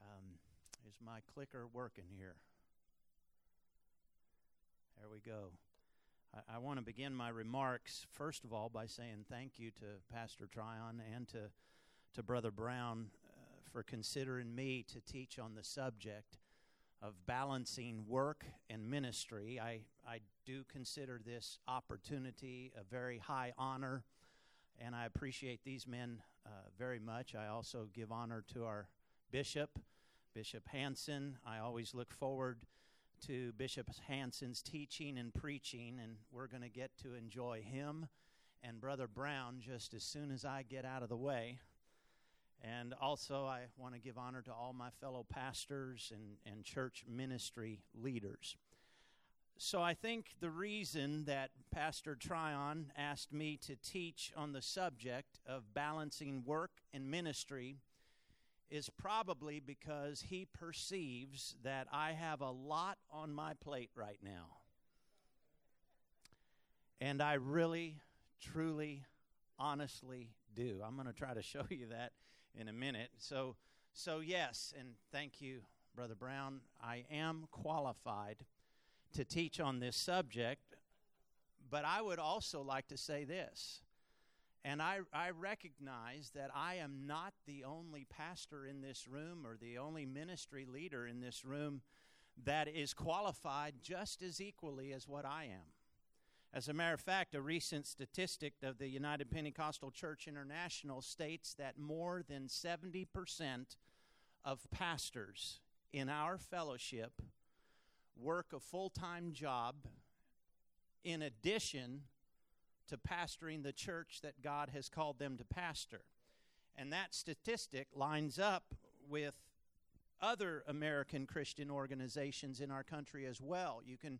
Um, is my clicker working here? There we go. I, I want to begin my remarks, first of all, by saying thank you to Pastor Tryon and to, to Brother Brown uh, for considering me to teach on the subject of balancing work and ministry. I, I do consider this opportunity a very high honor, and I appreciate these men uh, very much. I also give honor to our bishop, Bishop Hanson. I always look forward to Bishop Hanson's teaching and preaching, and we're going to get to enjoy him and Brother Brown just as soon as I get out of the way. And also, I want to give honor to all my fellow pastors and, and church ministry leaders. So, I think the reason that Pastor Tryon asked me to teach on the subject of balancing work and ministry is probably because he perceives that I have a lot on my plate right now. And I really, truly, honestly do. I'm going to try to show you that in a minute. So, so yes, and thank you, Brother Brown. I am qualified to teach on this subject, but I would also like to say this. And I, I recognize that I am not the only pastor in this room or the only ministry leader in this room that is qualified just as equally as what I am. As a matter of fact, a recent statistic of the United Pentecostal Church International states that more than 70% of pastors in our fellowship work a full time job in addition to pastoring the church that God has called them to pastor. And that statistic lines up with other American Christian organizations in our country as well. You can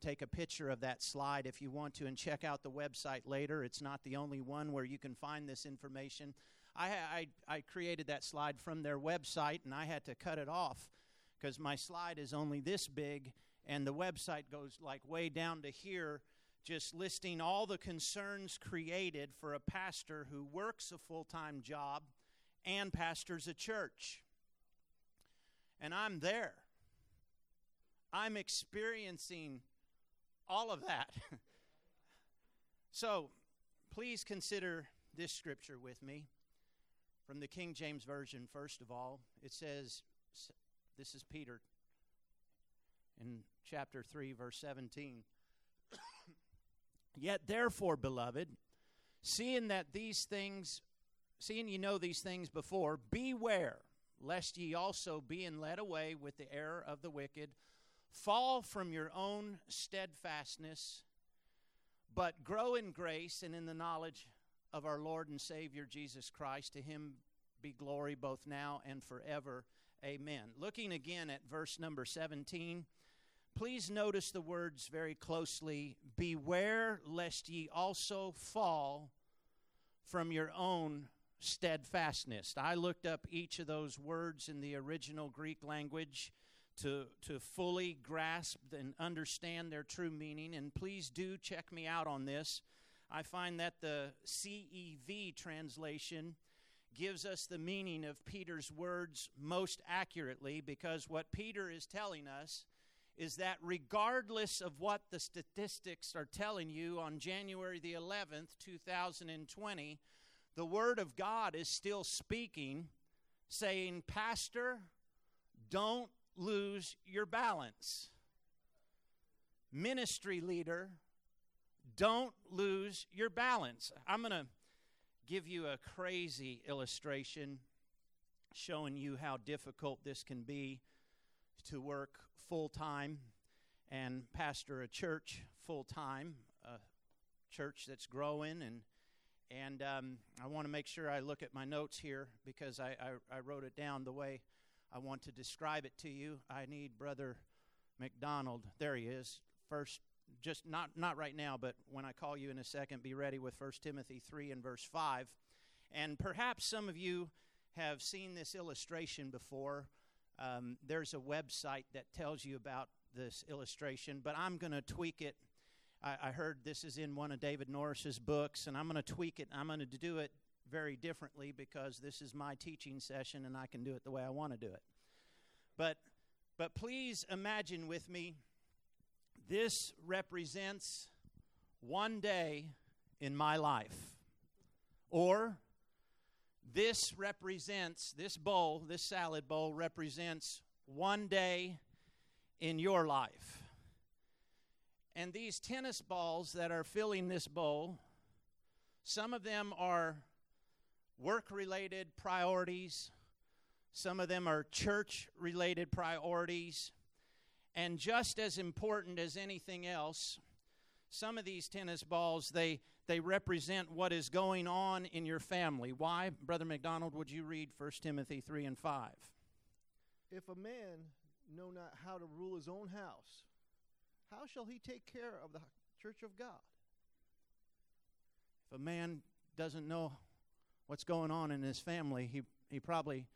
take a picture of that slide if you want to and check out the website later. It's not the only one where you can find this information. I, I, I created that slide from their website and I had to cut it off because my slide is only this big and the website goes like way down to here just listing all the concerns created for a pastor who works a full time job and pastors a church. And I'm there. I'm experiencing all of that. so please consider this scripture with me from the King James Version, first of all. It says, This is Peter in chapter 3, verse 17. Yet therefore, beloved, seeing that these things, seeing you know these things before, beware lest ye also, being led away with the error of the wicked, fall from your own steadfastness, but grow in grace and in the knowledge of our Lord and Savior Jesus Christ. To him be glory both now and forever. Amen. Looking again at verse number 17. Please notice the words very closely Beware lest ye also fall from your own steadfastness. I looked up each of those words in the original Greek language to, to fully grasp and understand their true meaning, and please do check me out on this. I find that the CEV translation gives us the meaning of Peter's words most accurately because what Peter is telling us is that regardless of what the statistics are telling you on January the 11th, 2020, the Word of God is still speaking, saying, Pastor, don't lose your balance. Ministry leader, don't lose your balance. I'm going to give you a crazy illustration showing you how difficult this can be to work full time and pastor a church full time, a church that's growing and and um, I want to make sure I look at my notes here because I, I, I, wrote it down the way I want to describe it to you. I need Brother McDonald. There he is. First, just not, not right now, but when I call you in a second, be ready with 1 Timothy 3 and verse 5. And perhaps some of you have seen this illustration before um, there's a website that tells you about this illustration, but I'm going to tweak it. I, I, heard this is in one of David Norris's books, and I'm going to tweak it. I'm going to do it very differently because this is my teaching session and I can do it the way I want to do it. But but please imagine with me this represents one day in my life. Or this represents, this bowl, this salad bowl represents one day in your life. And these tennis balls that are filling this bowl, some of them are work related priorities, some of them are church related priorities. And just as important as anything else, some of these tennis balls they they represent what is going on in your family. Why, Brother McDonald, would you read 1 Timothy 3 and 5? If a man know not how to rule his own house, how shall he take care of the church of God? If a man doesn't know what's going on in his family, he, he probably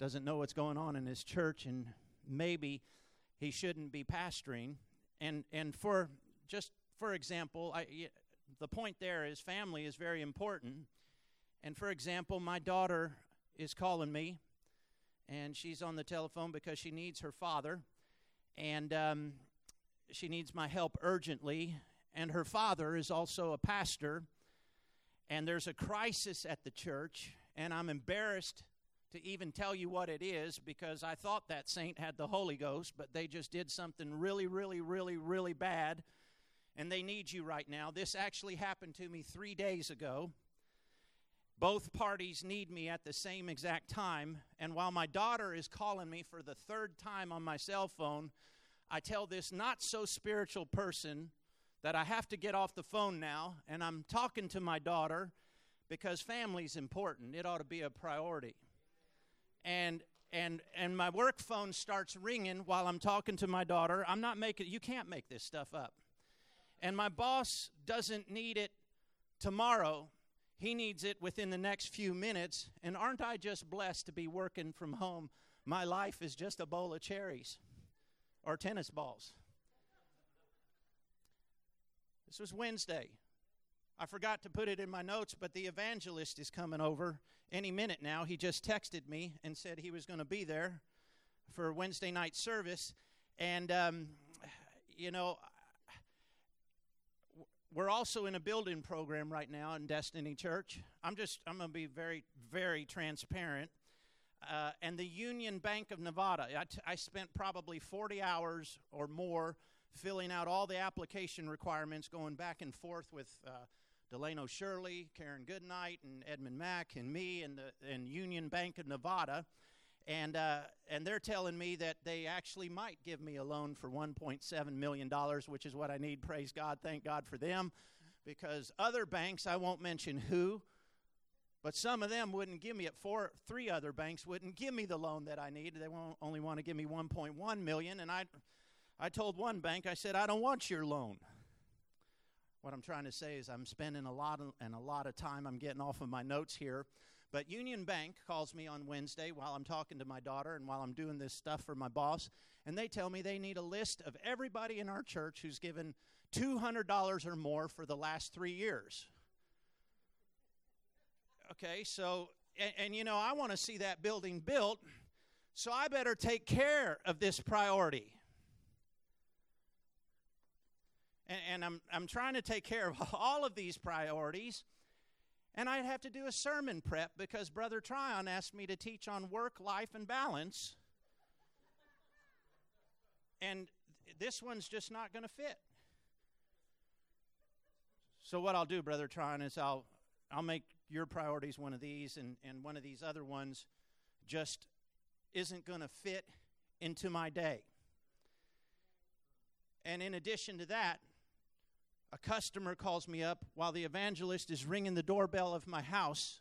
doesn't know what's going on in his church, and maybe he shouldn't be pastoring. And, and for just for example, I, the point there is family is very important. And for example, my daughter is calling me, and she's on the telephone because she needs her father, and um, she needs my help urgently. And her father is also a pastor, and there's a crisis at the church, and I'm embarrassed to even tell you what it is because I thought that saint had the Holy Ghost, but they just did something really, really, really, really bad and they need you right now. This actually happened to me three days ago. Both parties need me at the same exact time. And while my daughter is calling me for the third time on my cell phone, I tell this not so spiritual person that I have to get off the phone now. And I'm talking to my daughter because family's important, it ought to be a priority. And and and my work phone starts ringing while I'm talking to my daughter. I'm not making you can't make this stuff up and my boss doesn't need it tomorrow. He needs it within the next few minutes. And aren't I just blessed to be working from home? My life is just a bowl of cherries or tennis balls. This was Wednesday. I forgot to put it in my notes, but the evangelist is coming over any minute now. He just texted me and said he was going to be there for Wednesday night service. And, um, you know, we're also in a building program right now in Destiny Church. I'm just, I'm going to be very, very transparent. Uh, and the Union Bank of Nevada, I, t- I spent probably 40 hours or more filling out all the application requirements, going back and forth with uh, Delano Shirley, Karen Goodnight, and Edmund Mack, and me, and the and Union Bank of Nevada and uh, and they're telling me that they actually might give me a loan for 1.7 million dollars, which is what I need. Praise God, thank God for them, because other banks I won't mention who, but some of them wouldn't give me it. Four, three other banks wouldn't give me the loan that I need. They won't only want to give me 1.1 million, and I, I told one bank I said I don't want your loan. What I'm trying to say is I'm spending a lot of, and a lot of time. I'm getting off of my notes here but Union Bank calls me on Wednesday while I'm talking to my daughter and while I'm doing this stuff for my boss, and they tell me they need a list of everybody in our church who's given $200 or more for the last three years. Okay, so, and, and you know, I want to see that building built, so I better take care of this priority. And, and I'm, I'm trying to take care of all of these priorities and I'd have to do a sermon prep because Brother Tryon asked me to teach on work, life, and balance. And this one's just not going to fit. So what I'll do, Brother Tryon, is I'll I'll make your priorities one of these and, and one of these other ones just isn't going to fit into my day. And in addition to that, a customer calls me up while the evangelist is ringing the doorbell of my house.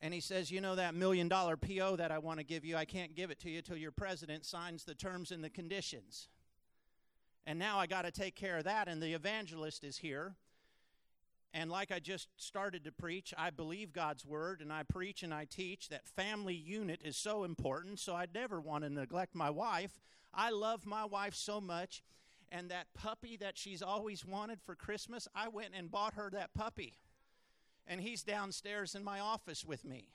And he says, You know that million dollar PO that I want to give you? I can't give it to you till your president signs the terms and the conditions. And now I got to take care of that, and the evangelist is here. And like I just started to preach, I believe God's word, and I preach and I teach that family unit is so important, so I never want to neglect my wife. I love my wife so much and that puppy that she's always wanted for Christmas, I went and bought her that puppy. and he's downstairs in my office with me.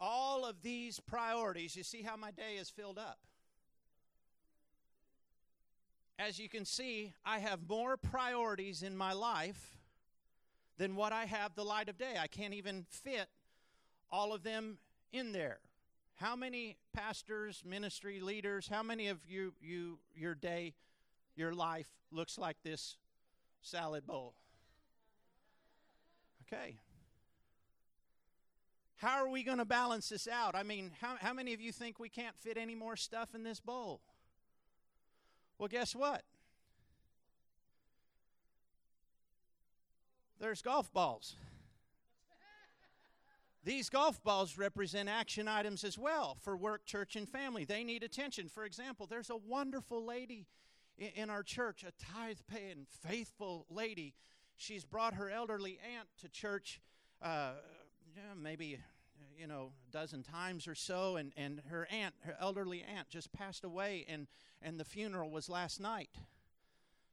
All of these priorities, you see how my day is filled up. As you can see, I have more priorities in my life than what I have the light of day. I can't even fit all of them in there. How many pastors, ministry leaders, how many of you you your day, your life looks like this salad bowl? Okay. How are we going to balance this out? I mean, how, how many of you think we can't fit any more stuff in this bowl? Well, guess what? There's golf balls. These golf balls represent action items as well for work, church, and family. They need attention. For example, there's a wonderful lady in our church, a tithe paying, faithful lady. She's brought her elderly aunt to church uh, maybe you know a dozen times or so and, and her aunt her elderly aunt just passed away and and the funeral was last night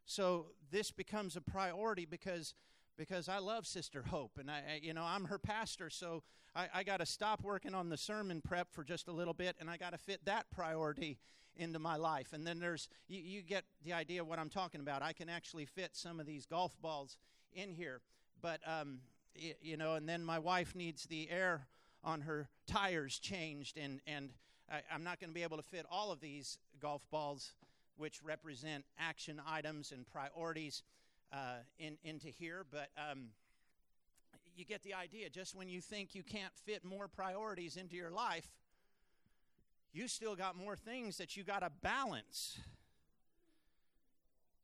so this becomes a priority because because I love Sister Hope, and I, you know, I'm her pastor, so I, I got to stop working on the sermon prep for just a little bit, and I got to fit that priority into my life. And then there's, you, you get the idea of what I'm talking about. I can actually fit some of these golf balls in here, but um, y- you know, and then my wife needs the air on her tires changed, and and I, I'm not going to be able to fit all of these golf balls, which represent action items and priorities uh, in, into here, but um, you get the idea. Just when you think you can't fit more priorities into your life, you still got more things that you got to balance.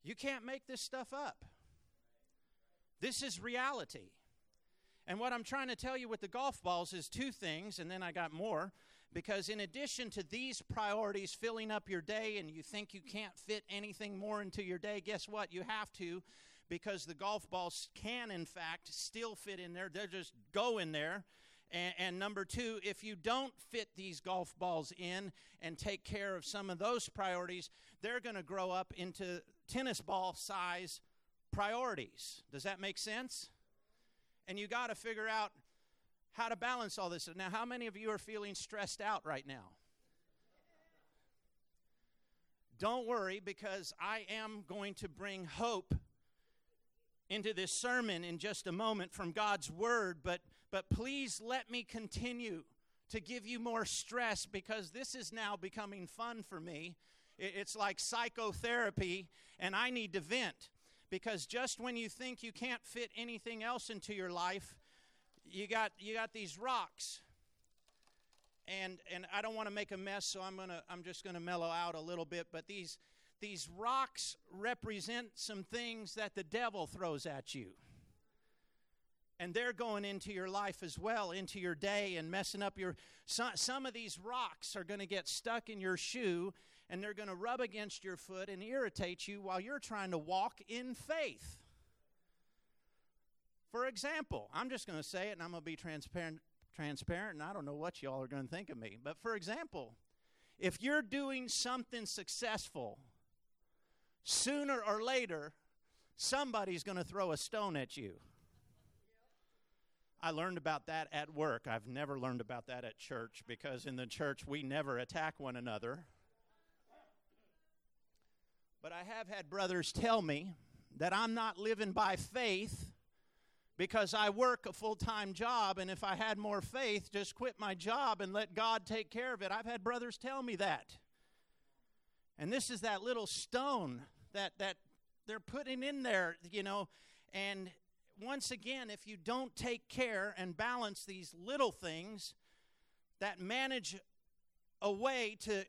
You can't make this stuff up. This is reality. And what I'm trying to tell you with the golf balls is two things, and then I got more. Because in addition to these priorities filling up your day, and you think you can't fit anything more into your day, guess what? You have to because the golf balls can, in fact, still fit in there. They'll just go in there. And, and, number two, if you don't fit these golf balls in and take care of some of those priorities, they're going to grow up into tennis ball size priorities. Does that make sense? And you got to figure out how to balance all this. Now, how many of you are feeling stressed out right now? Don't worry because I am going to bring hope into this sermon in just a moment from God's word, but but please let me continue to give you more stress because this is now becoming fun for me. It's like psychotherapy and I need to vent because just when you think you can't fit anything else into your life, you got you got these rocks. And and I don't want to make a mess, so I'm to I'm just going to mellow out a little bit, but these these rocks represent some things that the devil throws at you. And they're going into your life as well, into your day, and messing up your. Some, some of these rocks are going to get stuck in your shoe, and they're going to rub against your foot and irritate you while you're trying to walk in faith. For example, I'm just going to say it, and I'm going to be transparent, transparent, and I don't know what y'all are going to think of me. But for example, if you're doing something successful sooner or later, somebody's going to throw a stone at you. I learned about that at work. I've never learned about that at church because in the church we never attack one another. But I have had brothers tell me that I'm not living by faith because I work a full time job, and if I had more faith, just quit my job and let God take care of it. I've had brothers tell me that. And this is that little stone that that they're putting in there, you know, and once again, if you don't take care and balance these little things that manage a way to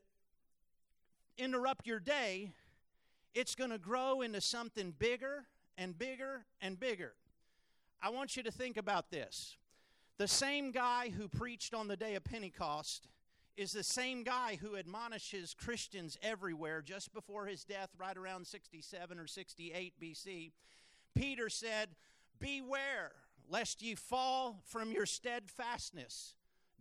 interrupt your day, it's going to grow into something bigger and bigger and bigger. I want you to think about this. The same guy who preached on the day of Pentecost is the same guy who admonishes Christians everywhere just before his death, right around 67 or 68 BC. Peter said, Beware lest ye fall from your steadfastness.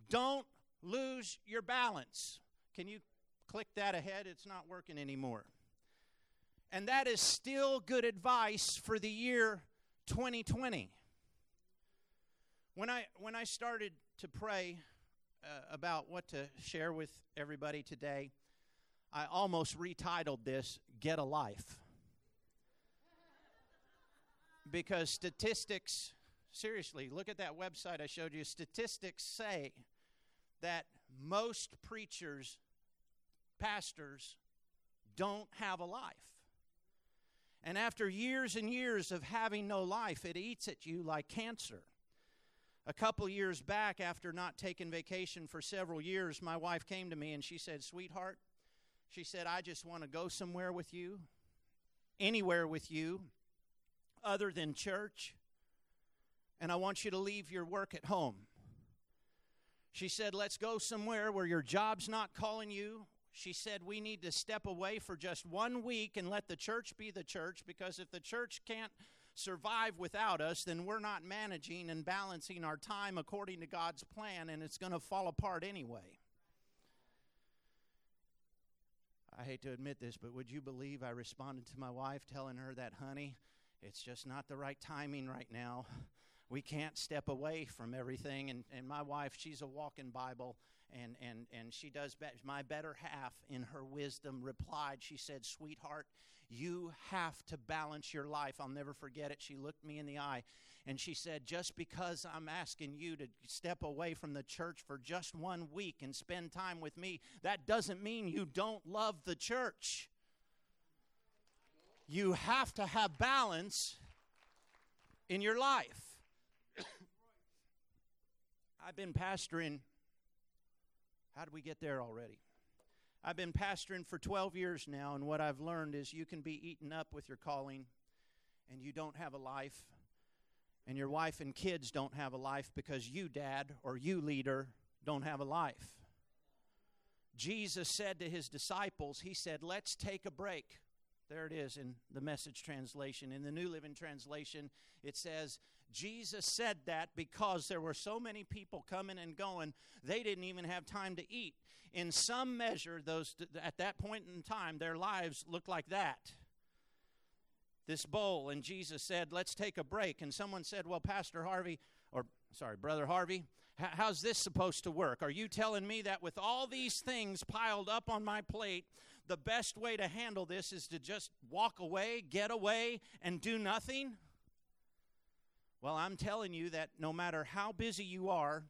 Don't lose your balance. Can you click that ahead? It's not working anymore. And that is still good advice for the year 2020. When I, when I started to pray uh, about what to share with everybody today, I almost retitled this Get a Life. because statistics, seriously, look at that website I showed you. Statistics say that most preachers, pastors, don't have a life. And after years and years of having no life, it eats at you like cancer. A couple years back, after not taking vacation for several years, my wife came to me and she said, Sweetheart, she said, I just want to go somewhere with you, anywhere with you, other than church, and I want you to leave your work at home. She said, Let's go somewhere where your job's not calling you. She said, We need to step away for just one week and let the church be the church because if the church can't survive without us, then we're not managing and balancing our time according to God's plan and it's going to fall apart anyway. I hate to admit this, but would you believe I responded to my wife telling her that, honey, it's just not the right timing right now we can't step away from everything. And, and my wife, she's a walking Bible, and, and, and she does, be- my better half in her wisdom replied, she said, Sweetheart, you have to balance your life. I'll never forget it. She looked me in the eye and she said, Just because I'm asking you to step away from the church for just one week and spend time with me, that doesn't mean you don't love the church. You have to have balance in your life. I've been pastoring. How did we get there already? I've been pastoring for 12 years now, and what I've learned is you can be eaten up with your calling and you don't have a life, and your wife and kids don't have a life because you, dad, or you, leader, don't have a life. Jesus said to his disciples, He said, Let's take a break. There it is in the message translation. In the New Living Translation, it says, Jesus said that because there were so many people coming and going, they didn't even have time to eat. In some measure, those at that point in time, their lives looked like that. This bowl, and Jesus said, Let's take a break. And someone said, Well, Pastor Harvey, or sorry, Brother Harvey, how's this supposed to work? Are you telling me that with all these things piled up on my plate, the best way to handle this is to just walk away, get away, and do nothing? Well, I'm telling you that no matter how busy you are,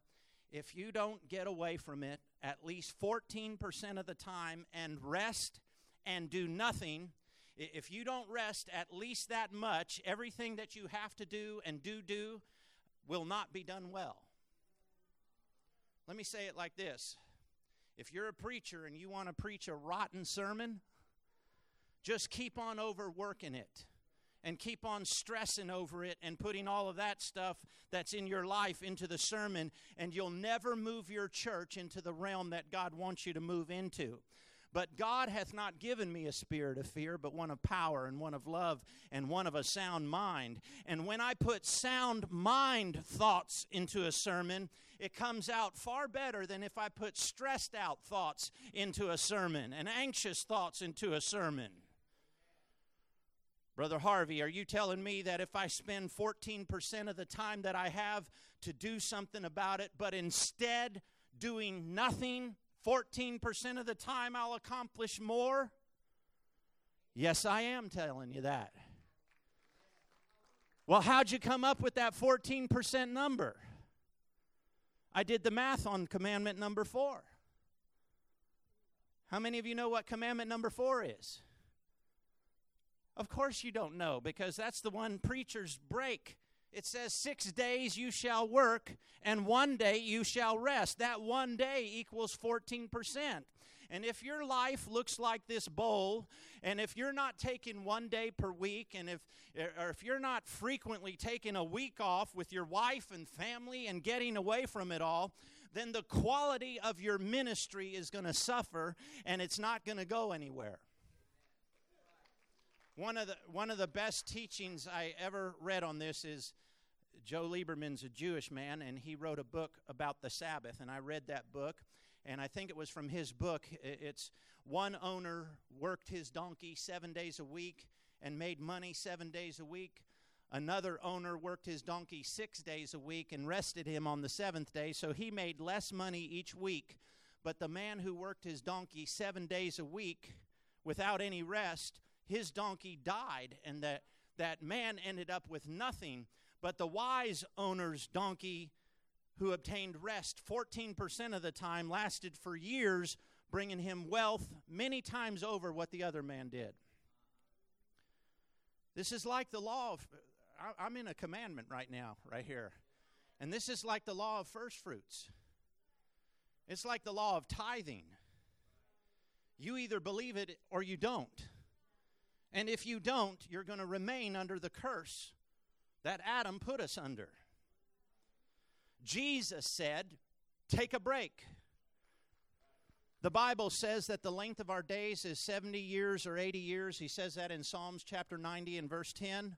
if you don't get away from it at least 14% of the time and rest and do nothing, if you don't rest at least that much, everything that you have to do and do do will not be done well. Let me say it like this if you're a preacher and you want to preach a rotten sermon, just keep on overworking it and keep on stressing over it and putting all of that stuff that's in your life into the sermon, and you'll never move your church into the realm that God wants you to move into. But God hath not given me a spirit of fear, but one of power and one of love and one of a sound mind. And when I put sound mind thoughts into a sermon, it comes out far better than if I put stressed out thoughts into a sermon and anxious thoughts into a sermon. Brother Harvey, are you telling me that if I spend 14% of the time that I have to do something about it, but instead doing nothing, 14% of the time I'll accomplish more? Yes, I am telling you that. Well, how'd you come up with that 14% number? I did the math on commandment number four. How many of you know what commandment number four is? Of course, you don't know because that's the one preachers break. It says, Six days you shall work, and one day you shall rest. That one day equals 14%. And if your life looks like this bowl, and if you're not taking one day per week, and if or if you're not frequently taking a week off with your wife and family and getting away from it all, then the quality of your ministry is going to suffer and it's not going to go anywhere. One of the one of the best teachings I ever read on this is Joe Lieberman's a Jewish man, and he wrote a book about the Sabbath, and I read that book. and I think it was from his book. It's one owner worked his donkey seven days a week and made money seven days a week. Another owner worked his donkey six days a week and rested him on the seventh day, so he made less money each week. But the man who worked his donkey seven days a week without any rest, his donkey died, and that, that man ended up with nothing. But the wise owner's donkey, who obtained rest 14% of the time, lasted for years, bringing him wealth many times over what the other man did. This is like the law of I'm in a commandment right now, right here. And this is like the law of first fruits. It's like the law of tithing. You either believe it or you don't. And if you don't, you're going to remain under the curse that Adam put us under. Jesus said, Take a break. The Bible says that the length of our days is 70 years or 80 years. He says that in Psalms chapter 90 and verse 10.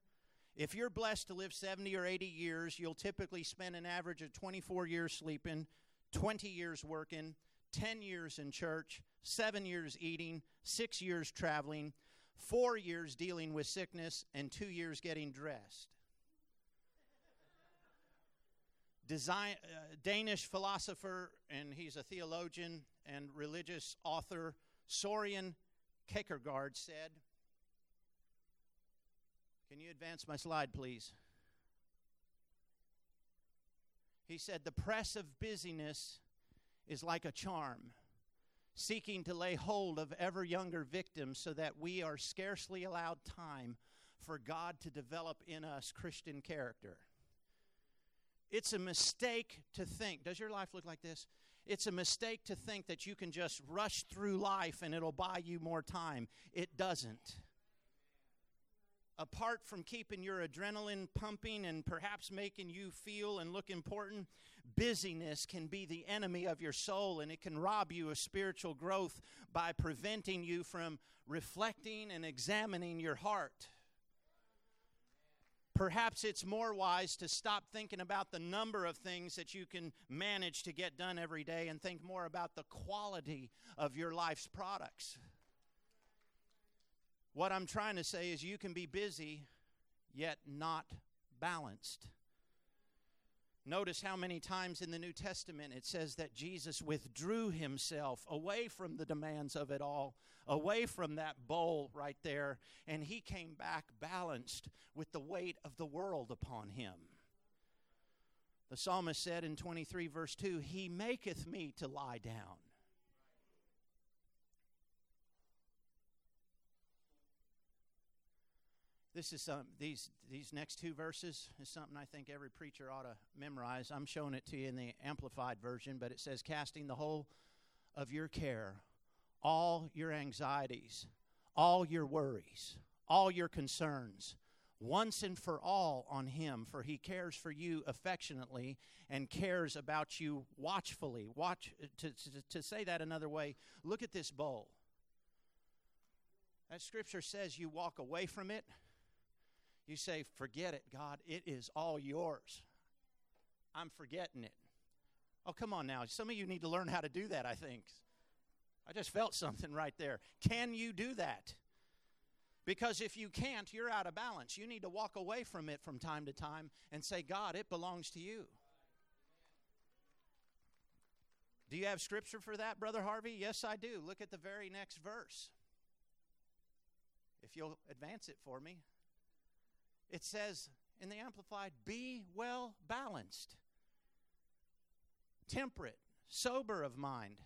If you're blessed to live 70 or 80 years, you'll typically spend an average of 24 years sleeping, 20 years working, 10 years in church, 7 years eating, 6 years traveling, 4 years dealing with sickness, and 2 years getting dressed. Design, uh, Danish philosopher, and he's a theologian and religious author, Soren Kierkegaard said, can you advance my slide, please? He said, The press of busyness is like a charm, seeking to lay hold of ever younger victims so that we are scarcely allowed time for God to develop in us Christian character. It's a mistake to think. Does your life look like this? It's a mistake to think that you can just rush through life and it'll buy you more time. It doesn't apart from keeping your adrenaline pumping and perhaps making you feel and look important, busyness can be the enemy of your soul and it can rob you of spiritual growth by preventing you from reflecting and examining your heart. Perhaps it's more wise to stop thinking about the number of things that you can manage to get done every day and think more about the quality of your life's products. What I'm trying to say is you can be busy yet not balanced. Notice how many times in the New Testament it says that Jesus withdrew himself away from the demands of it all, away from that bowl right there, and he came back balanced with the weight of the world upon him. The psalmist said in 23, verse 2, He maketh me to lie down This is some these these next two verses is something I think every preacher ought to memorize. I'm showing it to you in the amplified version, but it says casting the whole of your care, all your anxieties, all your worries, all your concerns, once and for all on him, for he cares for you affectionately and cares about you watchfully. Watch to, to, to say that another way, look at this bowl. That scripture says you walk away from it you say, Forget it, God. It is all yours. I'm forgetting it. Oh, come on now. Some of you need to learn how to do that, I think. I just felt something right there. Can you do that? Because if you can't, you're out of balance. You need to walk away from it from time to time and say, God, it belongs to you. Do you have scripture for that, Brother Harvey? Yes, I do. Look at the very next verse. If you'll advance it for me it says in the Amplified, be well balanced, temperate, sober of mind.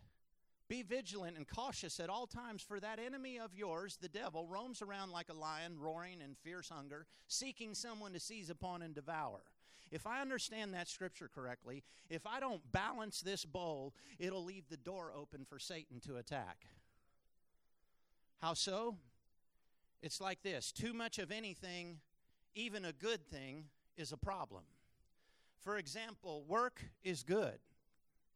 Be vigilant and cautious at all times, for that enemy of yours, the devil, roams around like a lion, roaring in fierce hunger, seeking someone to seize upon and devour. If I understand that scripture correctly, if I don't balance this bowl, it'll leave the door open for Satan to attack. How so? It's like this too much of anything even a good thing is a problem. For example, work is good.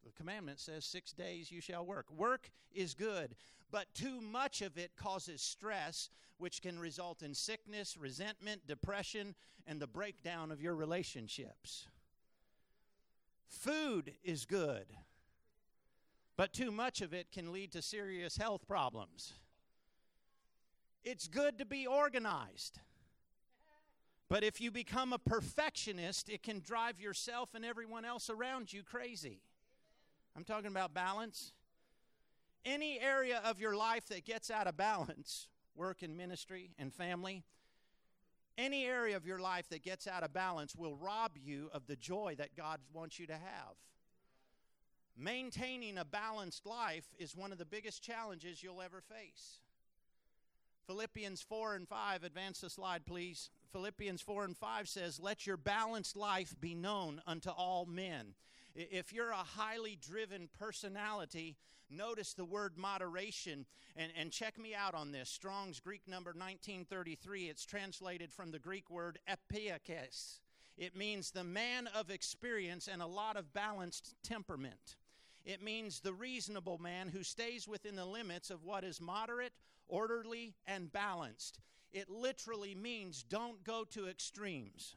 The commandment says, Six days you shall work. Work is good, but too much of it causes stress, which can result in sickness, resentment, depression, and the breakdown of your relationships. Food is good, but too much of it can lead to serious health problems. It's good to be organized. But if you become a perfectionist, it can drive yourself and everyone else around you crazy. I'm talking about balance. Any area of your life that gets out of balance, work and ministry and family, any area of your life that gets out of balance will rob you of the joy that God wants you to have. Maintaining a balanced life is one of the biggest challenges you'll ever face. Philippians 4 and 5, advance the slide, please. Philippians 4 and 5 says, Let your balanced life be known unto all men. If you're a highly driven personality, notice the word moderation and, and check me out on this. Strong's Greek number 1933, it's translated from the Greek word epieikes. It means the man of experience and a lot of balanced temperament. It means the reasonable man who stays within the limits of what is moderate, orderly, and balanced. It literally means don't go to extremes.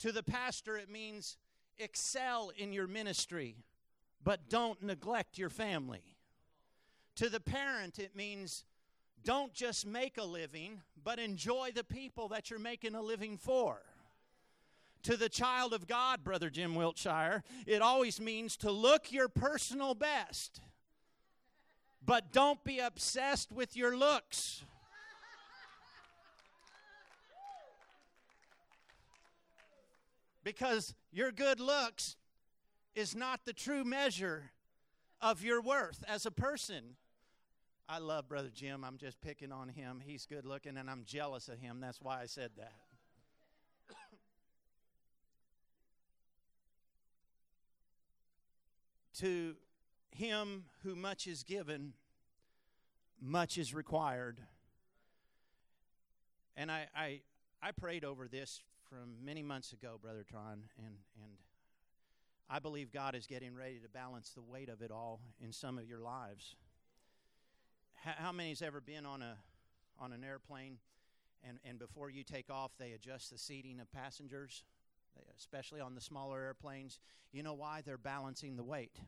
To the pastor, it means excel in your ministry, but don't neglect your family. To the parent, it means don't just make a living, but enjoy the people that you're making a living for. To the child of God, Brother Jim Wiltshire, it always means to look your personal best, but don't be obsessed with your looks. Because your good looks is not the true measure of your worth as a person. I love Brother Jim. I'm just picking on him. He's good looking, and I'm jealous of him. That's why I said that. to him who much is given, much is required. And I, I, I prayed over this from many months ago, Brother Tryon, and, and I believe God is getting ready to balance the weight of it all in some of your lives. How, how many's ever been on a on an airplane, and, and before you take off, they adjust the seating of passengers, especially on the smaller airplanes? You know why? They're balancing the weight.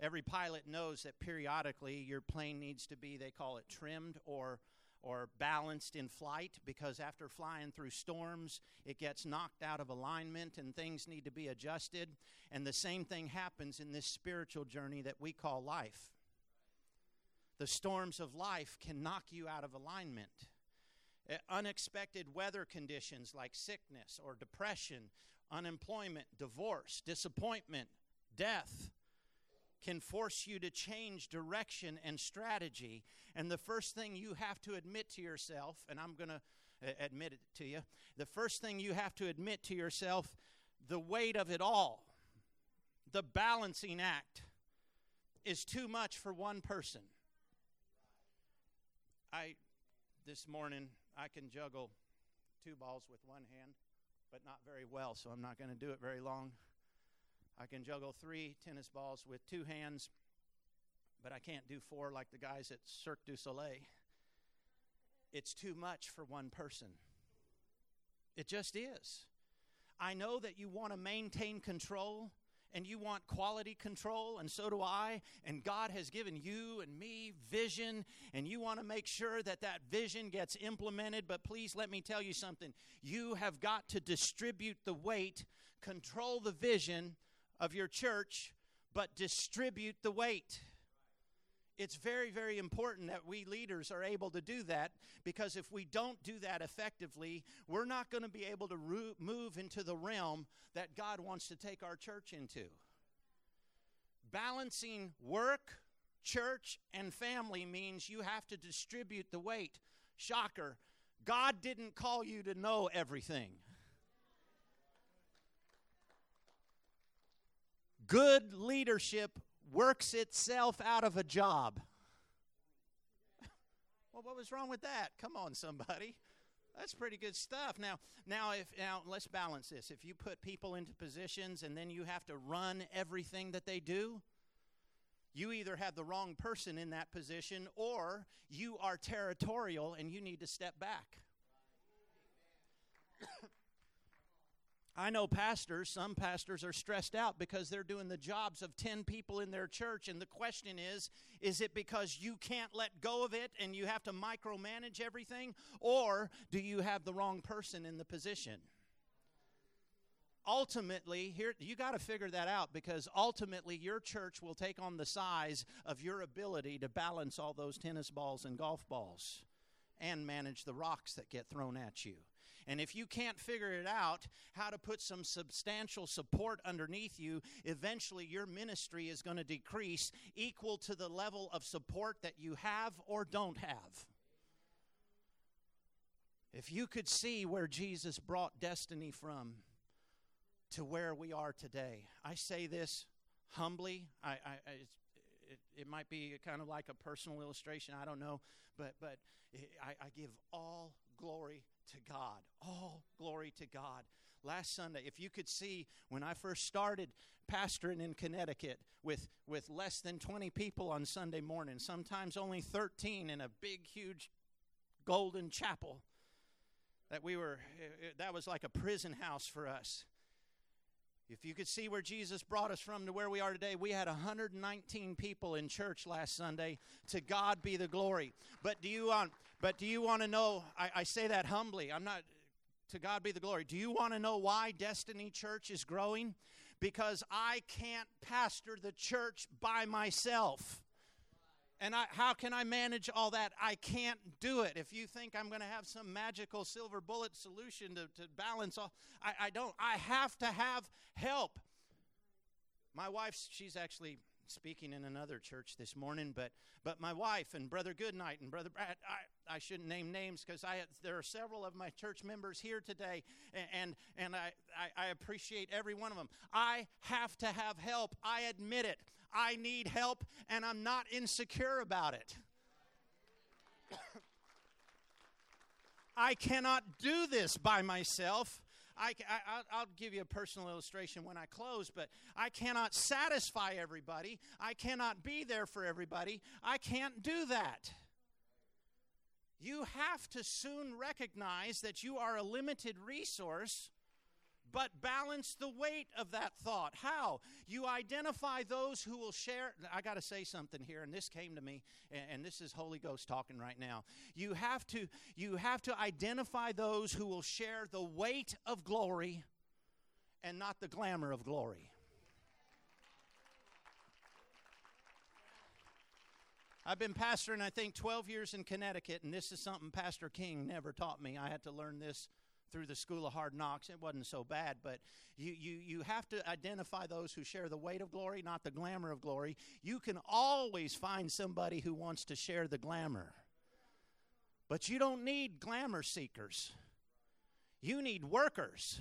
Every pilot knows that periodically your plane needs to be, they call it trimmed or or balanced in flight because after flying through storms, it gets knocked out of alignment and things need to be adjusted. And the same thing happens in this spiritual journey that we call life. The storms of life can knock you out of alignment. Uh, unexpected weather conditions like sickness or depression, unemployment, divorce, disappointment, death can force you to change direction and strategy. And the first thing you have to admit to yourself, and I'm going to uh, admit it to you, the first thing you have to admit to yourself, the weight of it all, the balancing act, is too much for one person. I, this morning, I can juggle two balls with one hand, but not very well, so I'm not going to do it very long. I can juggle three tennis balls with two hands, but I can't do four like the guys at Cirque du Soleil. It's too much for one person. It just is. I know that you want to maintain control and you want quality control, and so do I. And God has given you and me vision, and you want to make sure that that vision gets implemented. But please let me tell you something you have got to distribute the weight, control the vision, of your church, but distribute the weight. It's very, very important that we leaders are able to do that because if we don't do that effectively, we're not going to be able to ro- move into the realm that God wants to take our church into. Balancing work, church, and family means you have to distribute the weight. Shocker, God didn't call you to know everything. Good leadership works itself out of a job. well, what was wrong with that? Come on, somebody. That's pretty good stuff. Now, now, if now let's balance this. If you put people into positions and then you have to run everything that they do, you either have the wrong person in that position or you are territorial and you need to step back. I know pastors, some pastors are stressed out because they're doing the jobs of 10 people in their church. And the question is is it because you can't let go of it and you have to micromanage everything? Or do you have the wrong person in the position? ultimately here you got to figure that out because ultimately your church will take on the size of your ability to balance all those tennis balls and golf balls and manage the rocks that get thrown at you and if you can't figure it out how to put some substantial support underneath you, eventually your ministry is going to decrease equal to the level of support that you have or don't have. If you could see where Jesus brought destiny from to where we are today, I say this humbly. I, I, it, it, might be kind of like a personal illustration. I don't know, but but I, I give all glory to God. All glory to God. Last Sunday, if you could see when I first started pastoring in Connecticut with, with less than 20 people on Sunday morning, sometimes only 13 in a big, huge golden chapel, that we were, eh, eh, that was like a prison house for us. If you could see where Jesus brought us from to where we are today, we had 119 people in church last Sunday. To God be the glory. But do you want? But do you want to know? I, I say that humbly. I'm not. To God be the glory. Do you want to know why Destiny Church is growing? Because I can't pastor the church by myself. And I, how can I manage all that? I can't do it. If you think I'm going to have some magical silver bullet solution to, to balance all, I, I don't. I have to have help. My wife, she's actually speaking in another church this morning, but but my wife and Brother Goodnight and Brother Brad, I, I shouldn't name names because I there are several of my church members here today, and and, and I, I, I appreciate every one of them. I have to have help. I admit it. I need help and I'm not insecure about it. I cannot do this by myself. I, will give you a personal illustration when I close, but I cannot satisfy everybody. I cannot be there for everybody. I can't do that. You have to soon recognize that you are a limited resource but balance the weight of that thought. How? You identify those who will share. I got to say something here, and this came to me, and, this is Holy Ghost talking right now. You have to you have to identify those who will share the weight of glory and not the glamour of glory. I've been pastoring, I think, 12 years in Connecticut, and this is something Pastor King never taught me. I had to learn this through the school of hard knocks. It wasn't so bad, but you, you, you have to identify those who share the weight of glory, not the glamour of glory. You can always find somebody who wants to share the glamour, but you don't need glamour seekers, you need workers.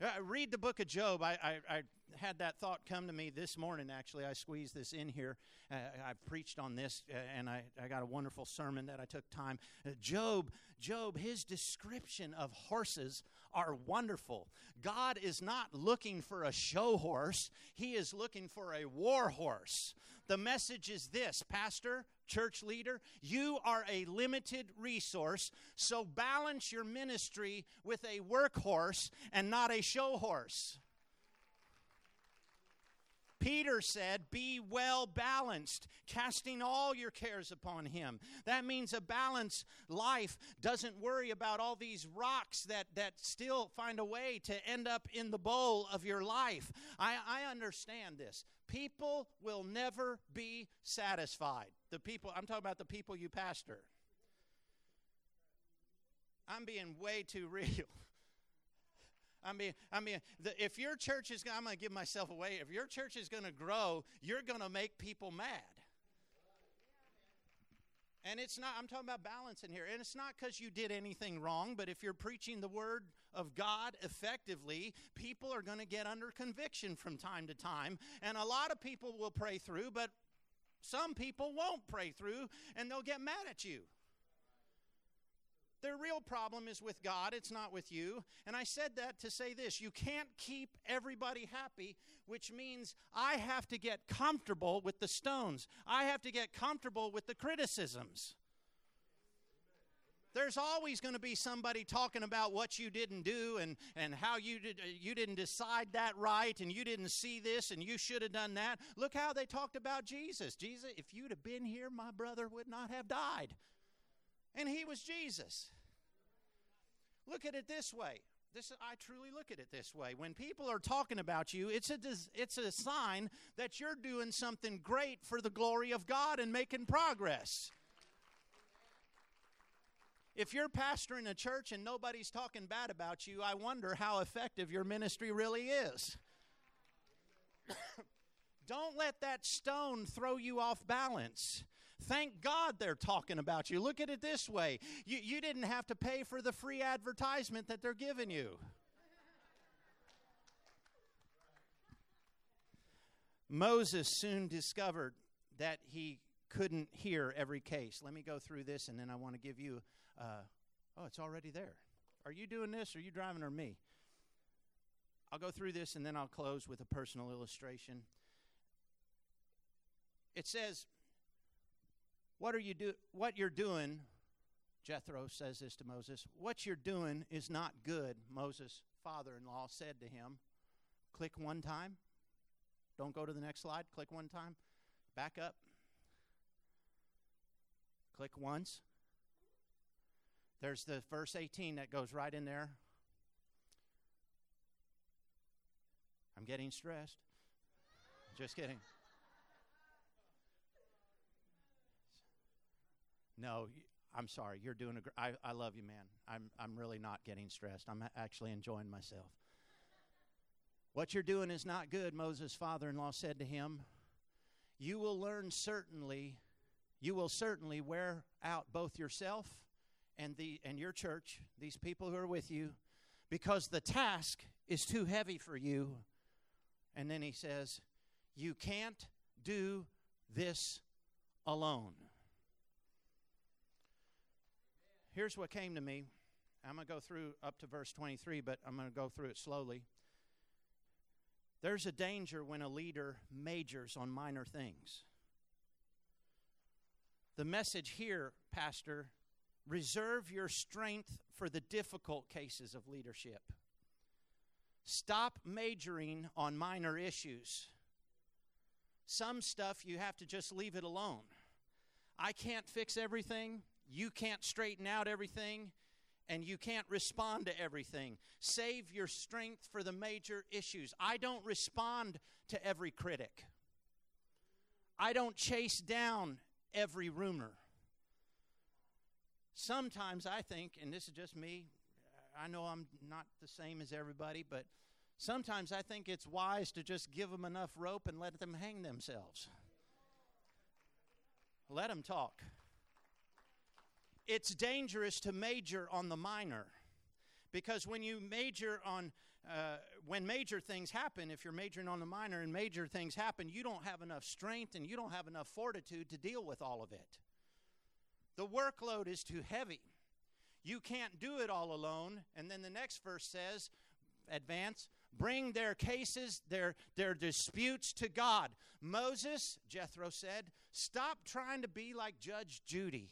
Uh, read the book of Job. I, I, I, had that thought come to me this morning, actually. I squeezed this in here. Uh, I've preached on this, uh, and I, I got a wonderful sermon that I took time. Uh, Job, Job, his description of horses are wonderful. God is not looking for a show horse, He is looking for a war horse. The message is this, Pastor, church leader, you are a limited resource, so balance your ministry with a workhorse and not a show horse. Peter said, Be well balanced, casting all your cares upon him. That means a balanced life doesn't worry about all these rocks that, that still find a way to end up in the bowl of your life. I, I understand this. People will never be satisfied. The people, I'm talking about the people you pastor. I'm being way too real. I mean, I mean, the, if your church is, I'm going to give myself away. If your church is going to grow, you're going to make people mad. And it's not, I'm talking about balance in here. And it's not because you did anything wrong, but if you're preaching the word of God effectively, people are going to get under conviction from time to time. And a lot of people will pray through, but some people won't pray through and they'll get mad at you. Their real problem is with God, it's not with you. And I said that to say this you can't keep everybody happy, which means I have to get comfortable with the stones, I have to get comfortable with the criticisms. There's always going to be somebody talking about what you didn't do and, and how you, did, uh, you didn't decide that right and you didn't see this and you should have done that. Look how they talked about Jesus. Jesus, if you'd have been here, my brother would not have died. And he was Jesus. Look at it this way. This, I truly look at it this way. When people are talking about you, it's a, it's a sign that you're doing something great for the glory of God and making progress. If you're pastoring a church and nobody's talking bad about you, I wonder how effective your ministry really is. Don't let that stone throw you off balance. Thank God they're talking about you. Look at it this way you, you didn't have to pay for the free advertisement that they're giving you. Moses soon discovered that he couldn't hear every case. Let me go through this and then I want to give you uh, oh, it's already there. Are you doing this or are you driving or me? I'll go through this and then I'll close with a personal illustration. It says, What are you do what you're doing, Jethro says this to Moses, what you're doing is not good, Moses' father in law said to him. Click one time. Don't go to the next slide. Click one time. Back up. Click once. There's the verse 18 that goes right in there. I'm getting stressed. Just kidding. No, I'm sorry. You're doing a gr- I, I love you, man. I'm, I'm really not getting stressed. I'm actually enjoying myself. What you're doing is not good, Moses' father in law said to him. You will learn certainly, you will certainly wear out both yourself and the and your church, these people who are with you, because the task is too heavy for you. And then he says, You can't do this alone. Here's what came to me. I'm going to go through up to verse 23, but I'm going to go through it slowly. There's a danger when a leader majors on minor things. The message here, Pastor, Reserve your strength for the difficult cases of leadership. Stop majoring on minor issues. Some stuff you have to just leave it alone. I can't fix everything. You can't straighten out everything. And you can't respond to everything. Save your strength for the major issues. I don't respond to every critic. I don't chase down every rumor. Sometimes I think, and this is just me, I know I'm not the same as everybody, but sometimes I think it's wise to just give them enough rope and let them hang themselves. Let them talk. It's dangerous to major on the minor because when you major on uh, when major things happen, if you're majoring on the minor and major things happen, you don't have enough strength and you don't have enough fortitude to deal with all of it. The workload is too heavy. You can't do it all alone. And then the next verse says, advance, bring their cases, their, their disputes to God. Moses, Jethro said, stop trying to be like Judge Judy.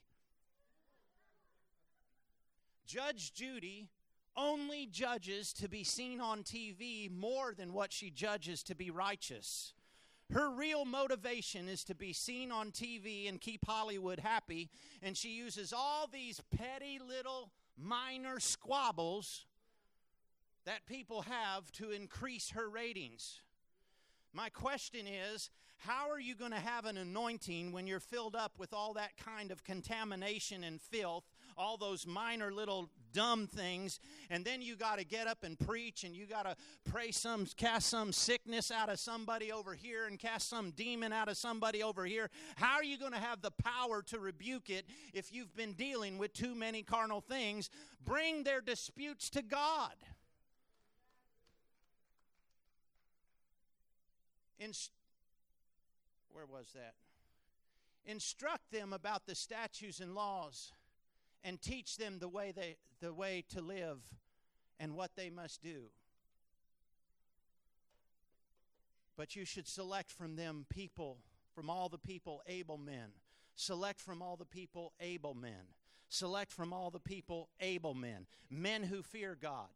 Judge Judy only judges to be seen on TV more than what she judges to be righteous. Her real motivation is to be seen on TV and keep Hollywood happy, and she uses all these petty little minor squabbles that people have to increase her ratings. My question is how are you going to have an anointing when you're filled up with all that kind of contamination and filth, all those minor little dumb things, and then you got to get up and preach and you got to pray some, cast some sickness out of somebody over here and cast some demon out of somebody over here? How are you going to have the power to rebuke it if you've been dealing with too many carnal things? Bring their disputes to God. Inst- where was that? Instruct them about the statutes and laws and teach them the way they the way to live and what they must do. But you should select from them people, from all the people, able men. Select from all the people, able men. select from all the people able men, men who fear God.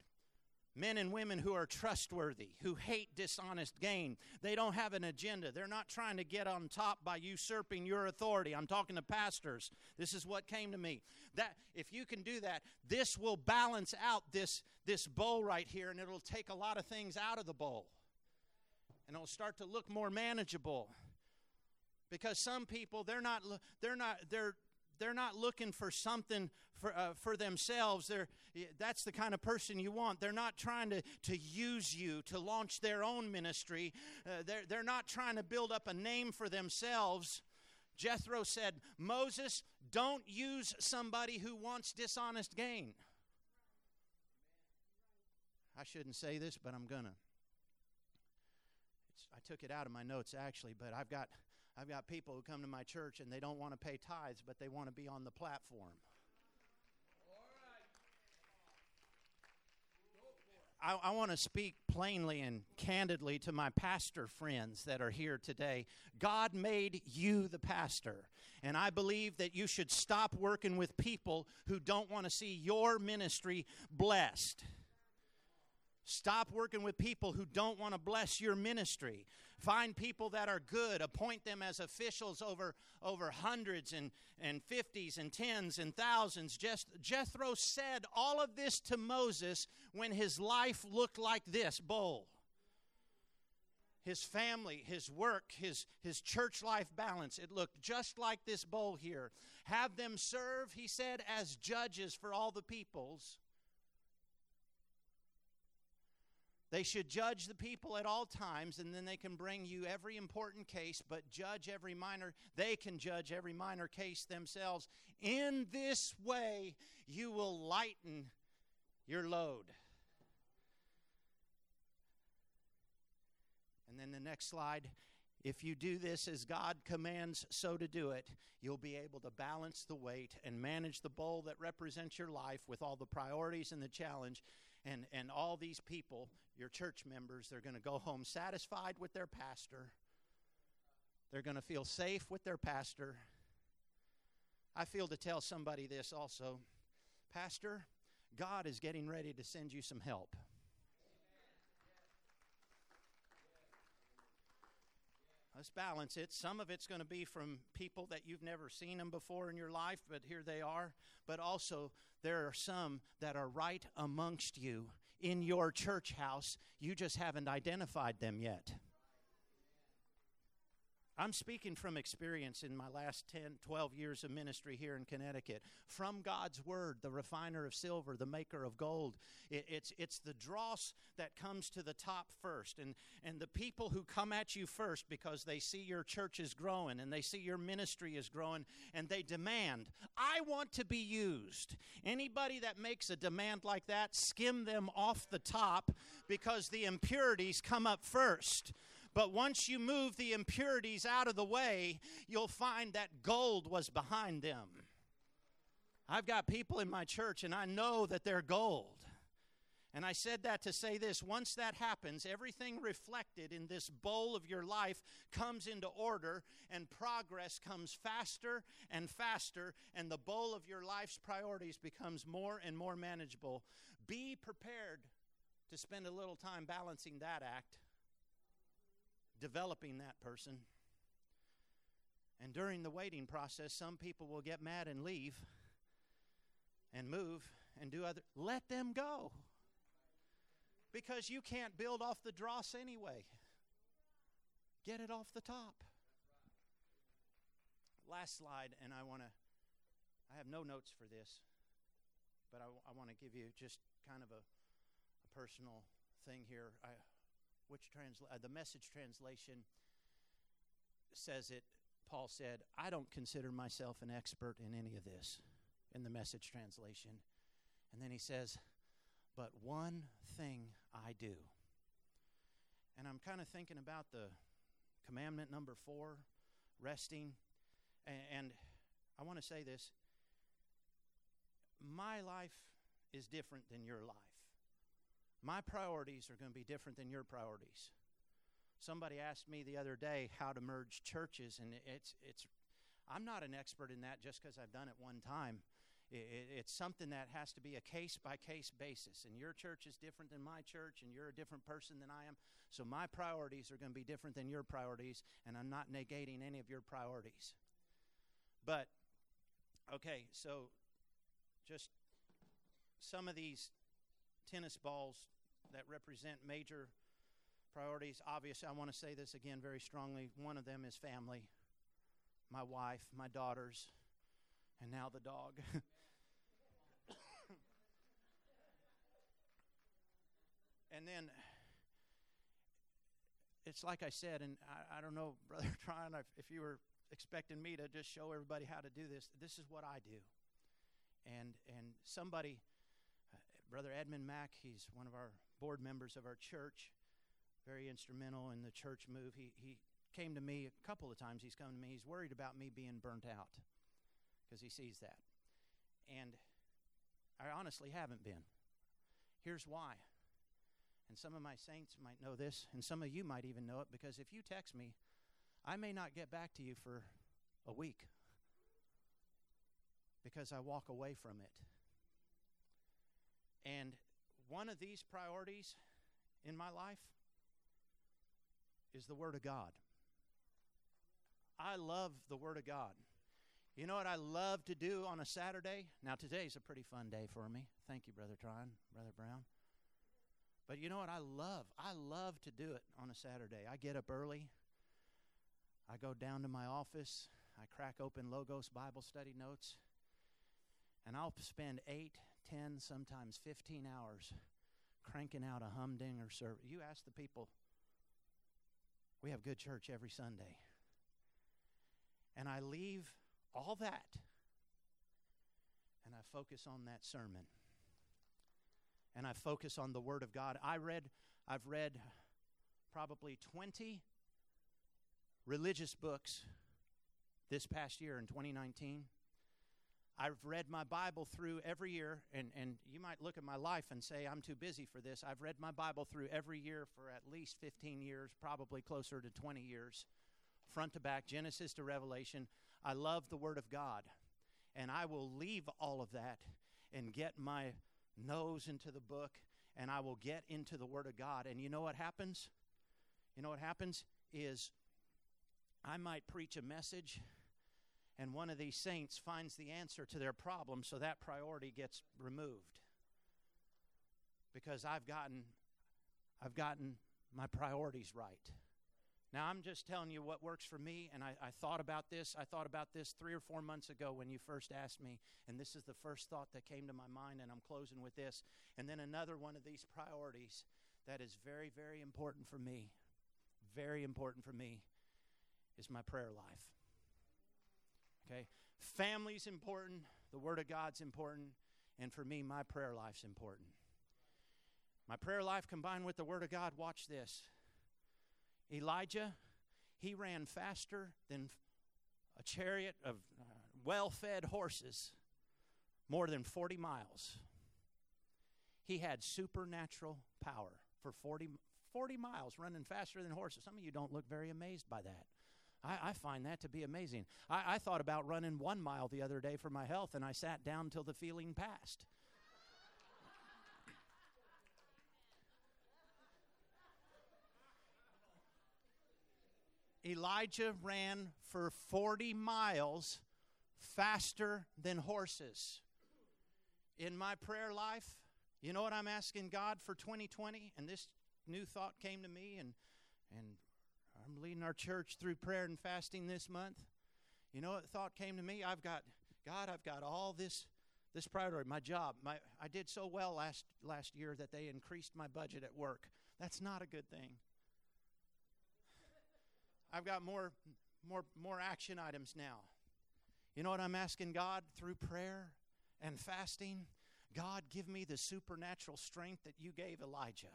Men and women who are trustworthy, who hate dishonest gain. They don't have an agenda. They're not trying to get on top by usurping your authority. I'm talking to pastors. This is what came to me. That if you can do that, this will balance out this this bowl right here and it'll take a lot of things out of the bowl. And it'll start to look more manageable. Because some people they're not they're not they're they're not looking for something for, uh, for themselves. They're, that's the kind of person you want. They're not trying to, to use you to launch their own ministry. Uh, they're, they're not trying to build up a name for themselves. Jethro said, Moses, don't use somebody who wants dishonest gain. I shouldn't say this, but I'm going to. I took it out of my notes actually, but I've got I've got people who come to my church and they don't want to pay tithes, but they want to be on the platform. I, I want to speak plainly and candidly to my pastor friends that are here today. God made you the pastor. And I believe that you should stop working with people who don't want to see your ministry blessed. Stop working with people who don't want to bless your ministry. Find people that are good, appoint them as officials over, over hundreds and, and fifties and tens and thousands. Just, Jethro said all of this to Moses when his life looked like this bowl. His family, his work, his, his church life balance, it looked just like this bowl here. Have them serve, he said, as judges for all the peoples They should judge the people at all times, and then they can bring you every important case, but judge every minor. They can judge every minor case themselves. In this way, you will lighten your load. And then the next slide. If you do this as God commands so to do it, you'll be able to balance the weight and manage the bowl that represents your life with all the priorities and the challenge and, and all these people, your church members, they're going to go home satisfied with their pastor. They're going to feel safe with their pastor. I feel to tell somebody this also Pastor, God is getting ready to send you some help. Let's balance it. Some of it's going to be from people that you've never seen them before in your life, but here they are. But also, there are some that are right amongst you in your church house. You just haven't identified them yet. I'm speaking from experience in my last 10, 12 years of ministry here in Connecticut. From God's Word, the refiner of silver, the maker of gold. It, it's, it's the dross that comes to the top first. And, and the people who come at you first because they see your church is growing and they see your ministry is growing and they demand, I want to be used. Anybody that makes a demand like that, skim them off the top because the impurities come up first. But once you move the impurities out of the way, you'll find that gold was behind them. I've got people in my church, and I know that they're gold. And I said that to say this once that happens, everything reflected in this bowl of your life comes into order, and progress comes faster and faster, and the bowl of your life's priorities becomes more and more manageable. Be prepared to spend a little time balancing that act developing that person. And during the waiting process, some people will get mad and leave and move and do other. Let them go. Because you can't build off the dross anyway. Get it off the top. Last slide, and I want to, I have no notes for this, but I, I want to give you just kind of a, a personal thing here. I, which transla- uh, the message translation says it paul said i don't consider myself an expert in any of this in the message translation. And then he says but one thing i do. And i'm kind of thinking about the commandment number four resting. And, and i want to say this my life is different than your life my priorities are going to be different than your priorities. Somebody asked me the other day how to merge churches, and it's it's. I'm not an expert in that just because I've done it one time. it's something that has to be a case by case basis. And your church is different than my church, and you're a different person than I am. So my priorities are going to be different than your priorities, and I'm not negating any of your priorities. But, okay, so just some of these tennis balls that represent major priorities. Obviously, I want to say this again very strongly. One of them is family my wife, my daughters, and now the dog. and then it's like I said, and I, I don't know, Brother Tryon, if you were expecting me to just show everybody how to do this, this is what I do. And, and somebody, Brother Edmund Mack, he's one of our board members of our church, very instrumental in the church move. He, he came to me a couple of times. He's come to me. He's worried about me being burnt out because he sees that. And I honestly haven't been. Here's why and some of my saints might know this, and some of you might even know it, because if you text me, I may not get back to you for a week because I walk away from it. And one of these priorities in my life is the Word of God. I love the Word of God. You know what I love to do on a Saturday? Now, today's a pretty fun day for me. Thank you, Brother Tryon, Brother Brown. But you know what? I love, I love to do it on a Saturday. I get up early. I go down to my office. I crack open Logos Bible study notes. And I'll spend eight, ten, sometimes 15 hours cranking out a humdinger service. You ask the people, we have good church every Sunday. And I leave all that and I focus on that sermon and I focus on the Word of God. I read, I've read probably 20 religious books this past year in 2019. I've read my Bible through every year, and, and you might look at my life and say, I'm too busy for this. I've read my Bible through every year for at least 15 years, probably closer to 20 years, front to back, Genesis to Revelation. I love the Word of God, and I will leave all of that and get my nose into the book and I will get into the Word of God. And you know what happens? You know what happens is I might preach a message and one of these saints finds the answer to their problem, so that priority gets removed. Because I've gotten I've gotten my priorities right. Now, I'm just telling you what works for me, and I, I, thought about this. I thought about this three or four months ago when you first asked me, and this is the first thought that came to my mind, and I'm closing with this. And then another one of these priorities that is very, very important for me, very important for me, is my prayer life. Okay? Family's important, the Word of God's important, and for me, my prayer life's important. My prayer life combined with the Word of God, watch this Elijah, he ran faster than a chariot of uh, well fed horses, more than 40 miles. He had supernatural power for 40, 40 miles, running faster than horses. Some of you don't look very amazed by that. I, I find that to be amazing. I, I thought about running one mile the other day for my health, and I sat down till the feeling passed. Elijah ran for 40 miles faster than horses. In my prayer life, you know what I'm asking God for 2020? And this new thought came to me, and, and I'm leading our church through prayer and fasting this month. You know what thought came to me? I've got, God, I've got all this this priority, my job. My, I did so well last, last year that they increased my budget at work. That's not a good thing. I've got more, more, more action items now. You know what I'm asking God through prayer and fasting? God, give me the supernatural strength that you gave Elijah.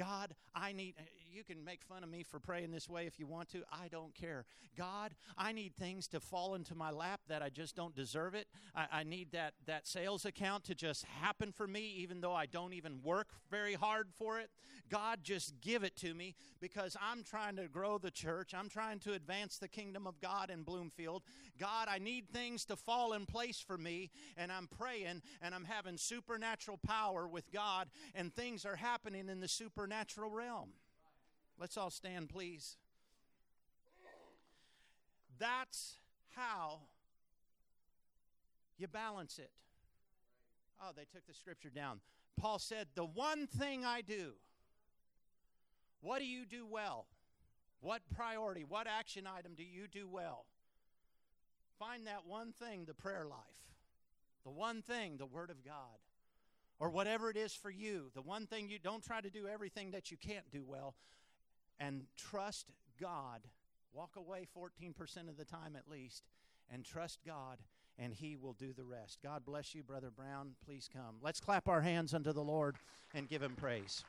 God, I need, you can make fun of me for praying this way if you want to. I don't care. God, I need things to fall into my lap that I just don't deserve it. I, I need that, that sales account to just happen for me, even though I don't even work very hard for it. God, just give it to me because I'm trying to grow the church. I'm trying to advance the kingdom of God in Bloomfield. God, I need things to fall in place for me, and I'm praying and I'm having supernatural power with God, and things are happening in the supernatural realm. Let's all stand, please. That's how you balance it. Oh, they took the scripture down. Paul said, The one thing I do, what do you do well? What priority, what action item do you do well? Find that one thing, the prayer life. The one thing, the Word of God. Or whatever it is for you. The one thing you don't try to do everything that you can't do well. And trust God. Walk away 14% of the time at least. And trust God, and He will do the rest. God bless you, Brother Brown. Please come. Let's clap our hands unto the Lord and give Him praise.